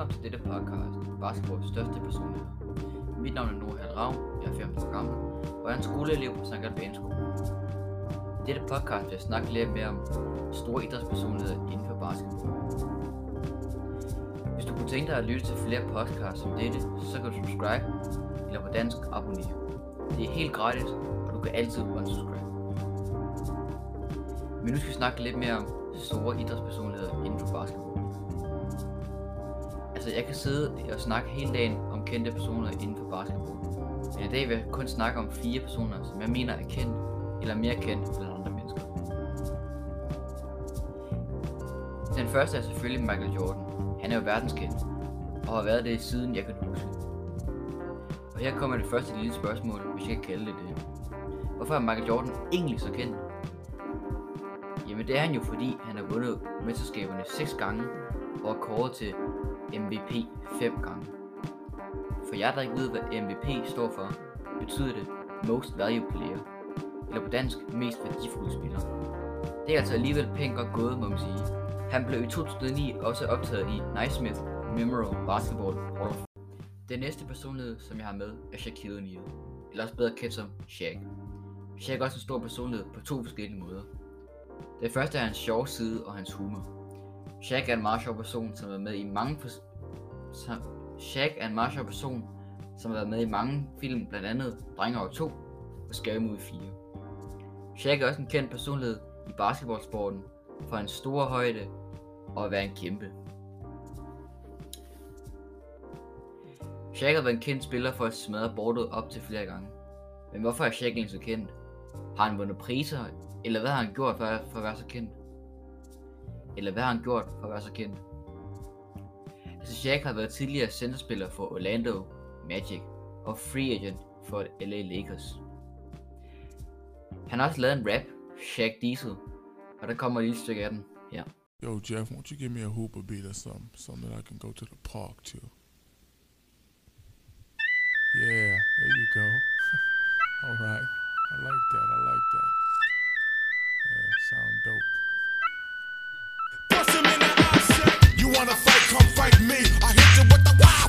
Velkommen til dette podcast, Basketballs største personligheder. Mit navn er Noah Ravn, jeg er 15 år gammel, og jeg er en skoleelev på Sankt Albans skole. I dette podcast vil jeg snakke lidt mere om store idrætspersonligheder inden for basketball. Hvis du kunne tænke dig at lytte til flere podcasts som dette, så kan du subscribe, eller på dansk abonnere. Det er helt gratis, og du kan altid unsubscribe. Men nu skal vi snakke lidt mere om store idrætspersonligheder inden for basketball. Altså, jeg kan sidde og snakke hele dagen om kendte personer inden for basketball. Men i dag vil jeg kun snakke om fire personer, som jeg mener er kendt, eller mere kendt blandt andre mennesker. Den første er selvfølgelig Michael Jordan. Han er jo verdenskendt, og har været det siden jeg kan huske. Og her kommer det første lille spørgsmål, hvis jeg kan kalde det det. Hvorfor er Michael Jordan egentlig så kendt? Jamen det er han jo fordi, han har vundet mesterskaberne 6 gange og er kåret til MVP 5 gange. For jer der ikke ved hvad MVP står for, betyder det Most Valuable Player, eller på dansk mest værdifulde spiller. Det er altså alligevel pænt godt gået, må man sige. Han blev i 2009 også optaget i Naismith Memorial Basketball Hall of Den næste personlighed, som jeg har med, er Shaquille O'Neal, eller også bedre kendt som Shaq. Shaq er også en stor personlighed på to forskellige måder. Det første er hans sjove side og hans humor. Shaq er en meget sjov person, som har været med i mange som Shaq er en meget sjov person, som har været med i mange film, blandt andet Drenge over 2 og Scary Movie 4. Shaq er også en kendt personlighed i basketballsporten for hans store højde og at være en kæmpe. Shaq har været en kendt spiller for at smadre bordet op til flere gange. Men hvorfor er Shaq egentlig så kendt? Har han vundet priser, eller hvad har han gjort for, for at være så kendt? Eller hvad har han gjort for at være så kendt? Altså Shaq har været tidligere centerspiller for Orlando Magic og free agent for LA Lakers. Han har også lavet en rap, Shaq Diesel, og der kommer et lille stykke af den her. Yo, Jeff, won't you give me a hooper beat or something, something that I can go to the park to? Yeah, there you go. All right, I like that. I like that. Fight me. I hit you with the wow.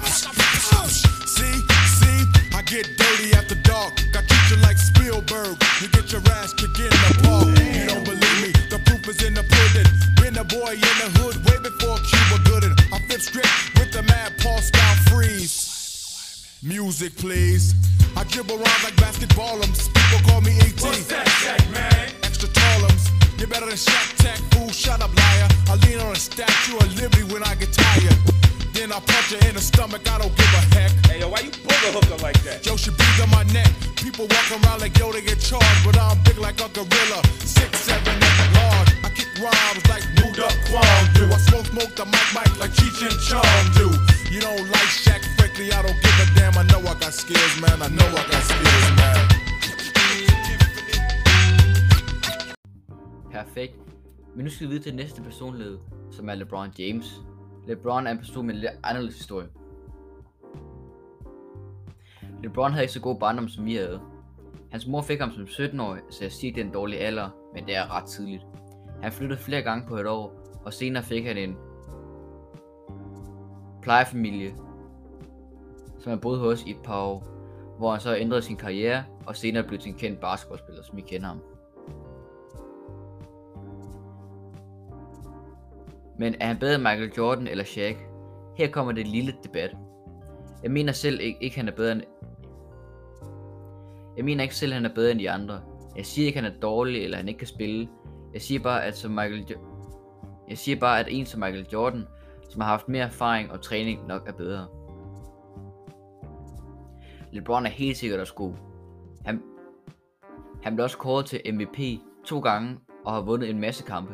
See, see, I get dirty after dark. I treat you like Spielberg. You get your ass kicked in the park. You don't believe me? The proof is in the pudding. Been a boy in the hood way before Cuba Gooding. I flip script with the mad Paul Scout freeze. Music, please. I dribble around like basketballums. People call me ET. What's that, Shaq, man? Extra tallums. You're better than Shaq Tech, fool. Shut up, liar. I lean on a statue of liberty when I get tired. Then I punch her in the stomach. I don't give a heck. Hey, yo, why you pull a hooker like that? Yo, she breathe on my neck. People walk around like yo, they get charged, but I'm big like a gorilla. Six seven the large. I kick rhymes like moved up Kwam do. I smoke smoke the mic mic like Cheech and Chong do. You don't like Shaq, frankly, I don't give a damn. I know I got skills, man. I know I got skills, man. Perfekt. Men nu skal vi videre til næste personlighed, som er LeBron James. LeBron er en person med en lidt anderledes historie. LeBron havde ikke så god barndom, som vi havde. Hans mor fik ham som 17-årig, så jeg siger, det er en dårlig alder, men det er ret tidligt. Han flyttede flere gange på et år, og senere fik han en plejefamilie, som han boede hos i et par år, hvor han så ændrede sin karriere, og senere blev til en kendt basketballspiller, som vi kender ham. Men er han bedre end Michael Jordan eller Shaq? Her kommer det lille debat. Jeg mener selv ikke, ikke han er bedre end... Jeg mener ikke selv, han er bedre end de andre. Jeg siger ikke, han er dårlig, eller han ikke kan spille. Jeg siger bare, at som Michael jo... Jeg siger bare, at en som Michael Jordan, som har haft mere erfaring og træning, nok er bedre. LeBron er helt sikkert også god. Han, han blev også kåret til MVP to gange og har vundet en masse kampe.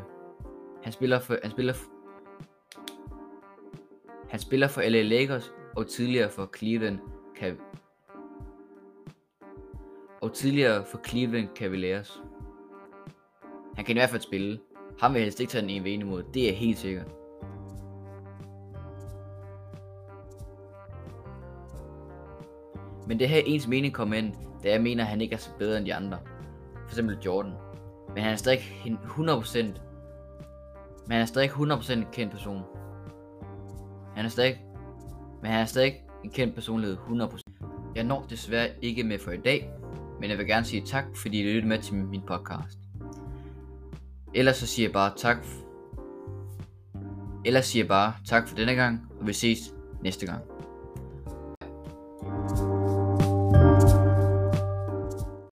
Han spiller for, han spiller, han spiller for LA Lakers og tidligere for Cleveland Cav- og tidligere for Cleveland Cavaliers. Han kan i hvert fald spille. Han vil helst ikke tage den ene ved imod, det er helt sikkert. Men det her ens mening kom ind, da jeg mener, at han ikke er så bedre end de andre. For eksempel Jordan. Men han er stadig 100%. Men han er stadig 100% en kendt person. Han er stadig, men han er stadig en kendt personlighed 100%. Jeg når desværre ikke med for i dag, men jeg vil gerne sige tak, fordi I lyttede med til min podcast. Ellers så siger jeg bare tak. Ellers siger jeg bare tak for denne gang, og vi ses næste gang.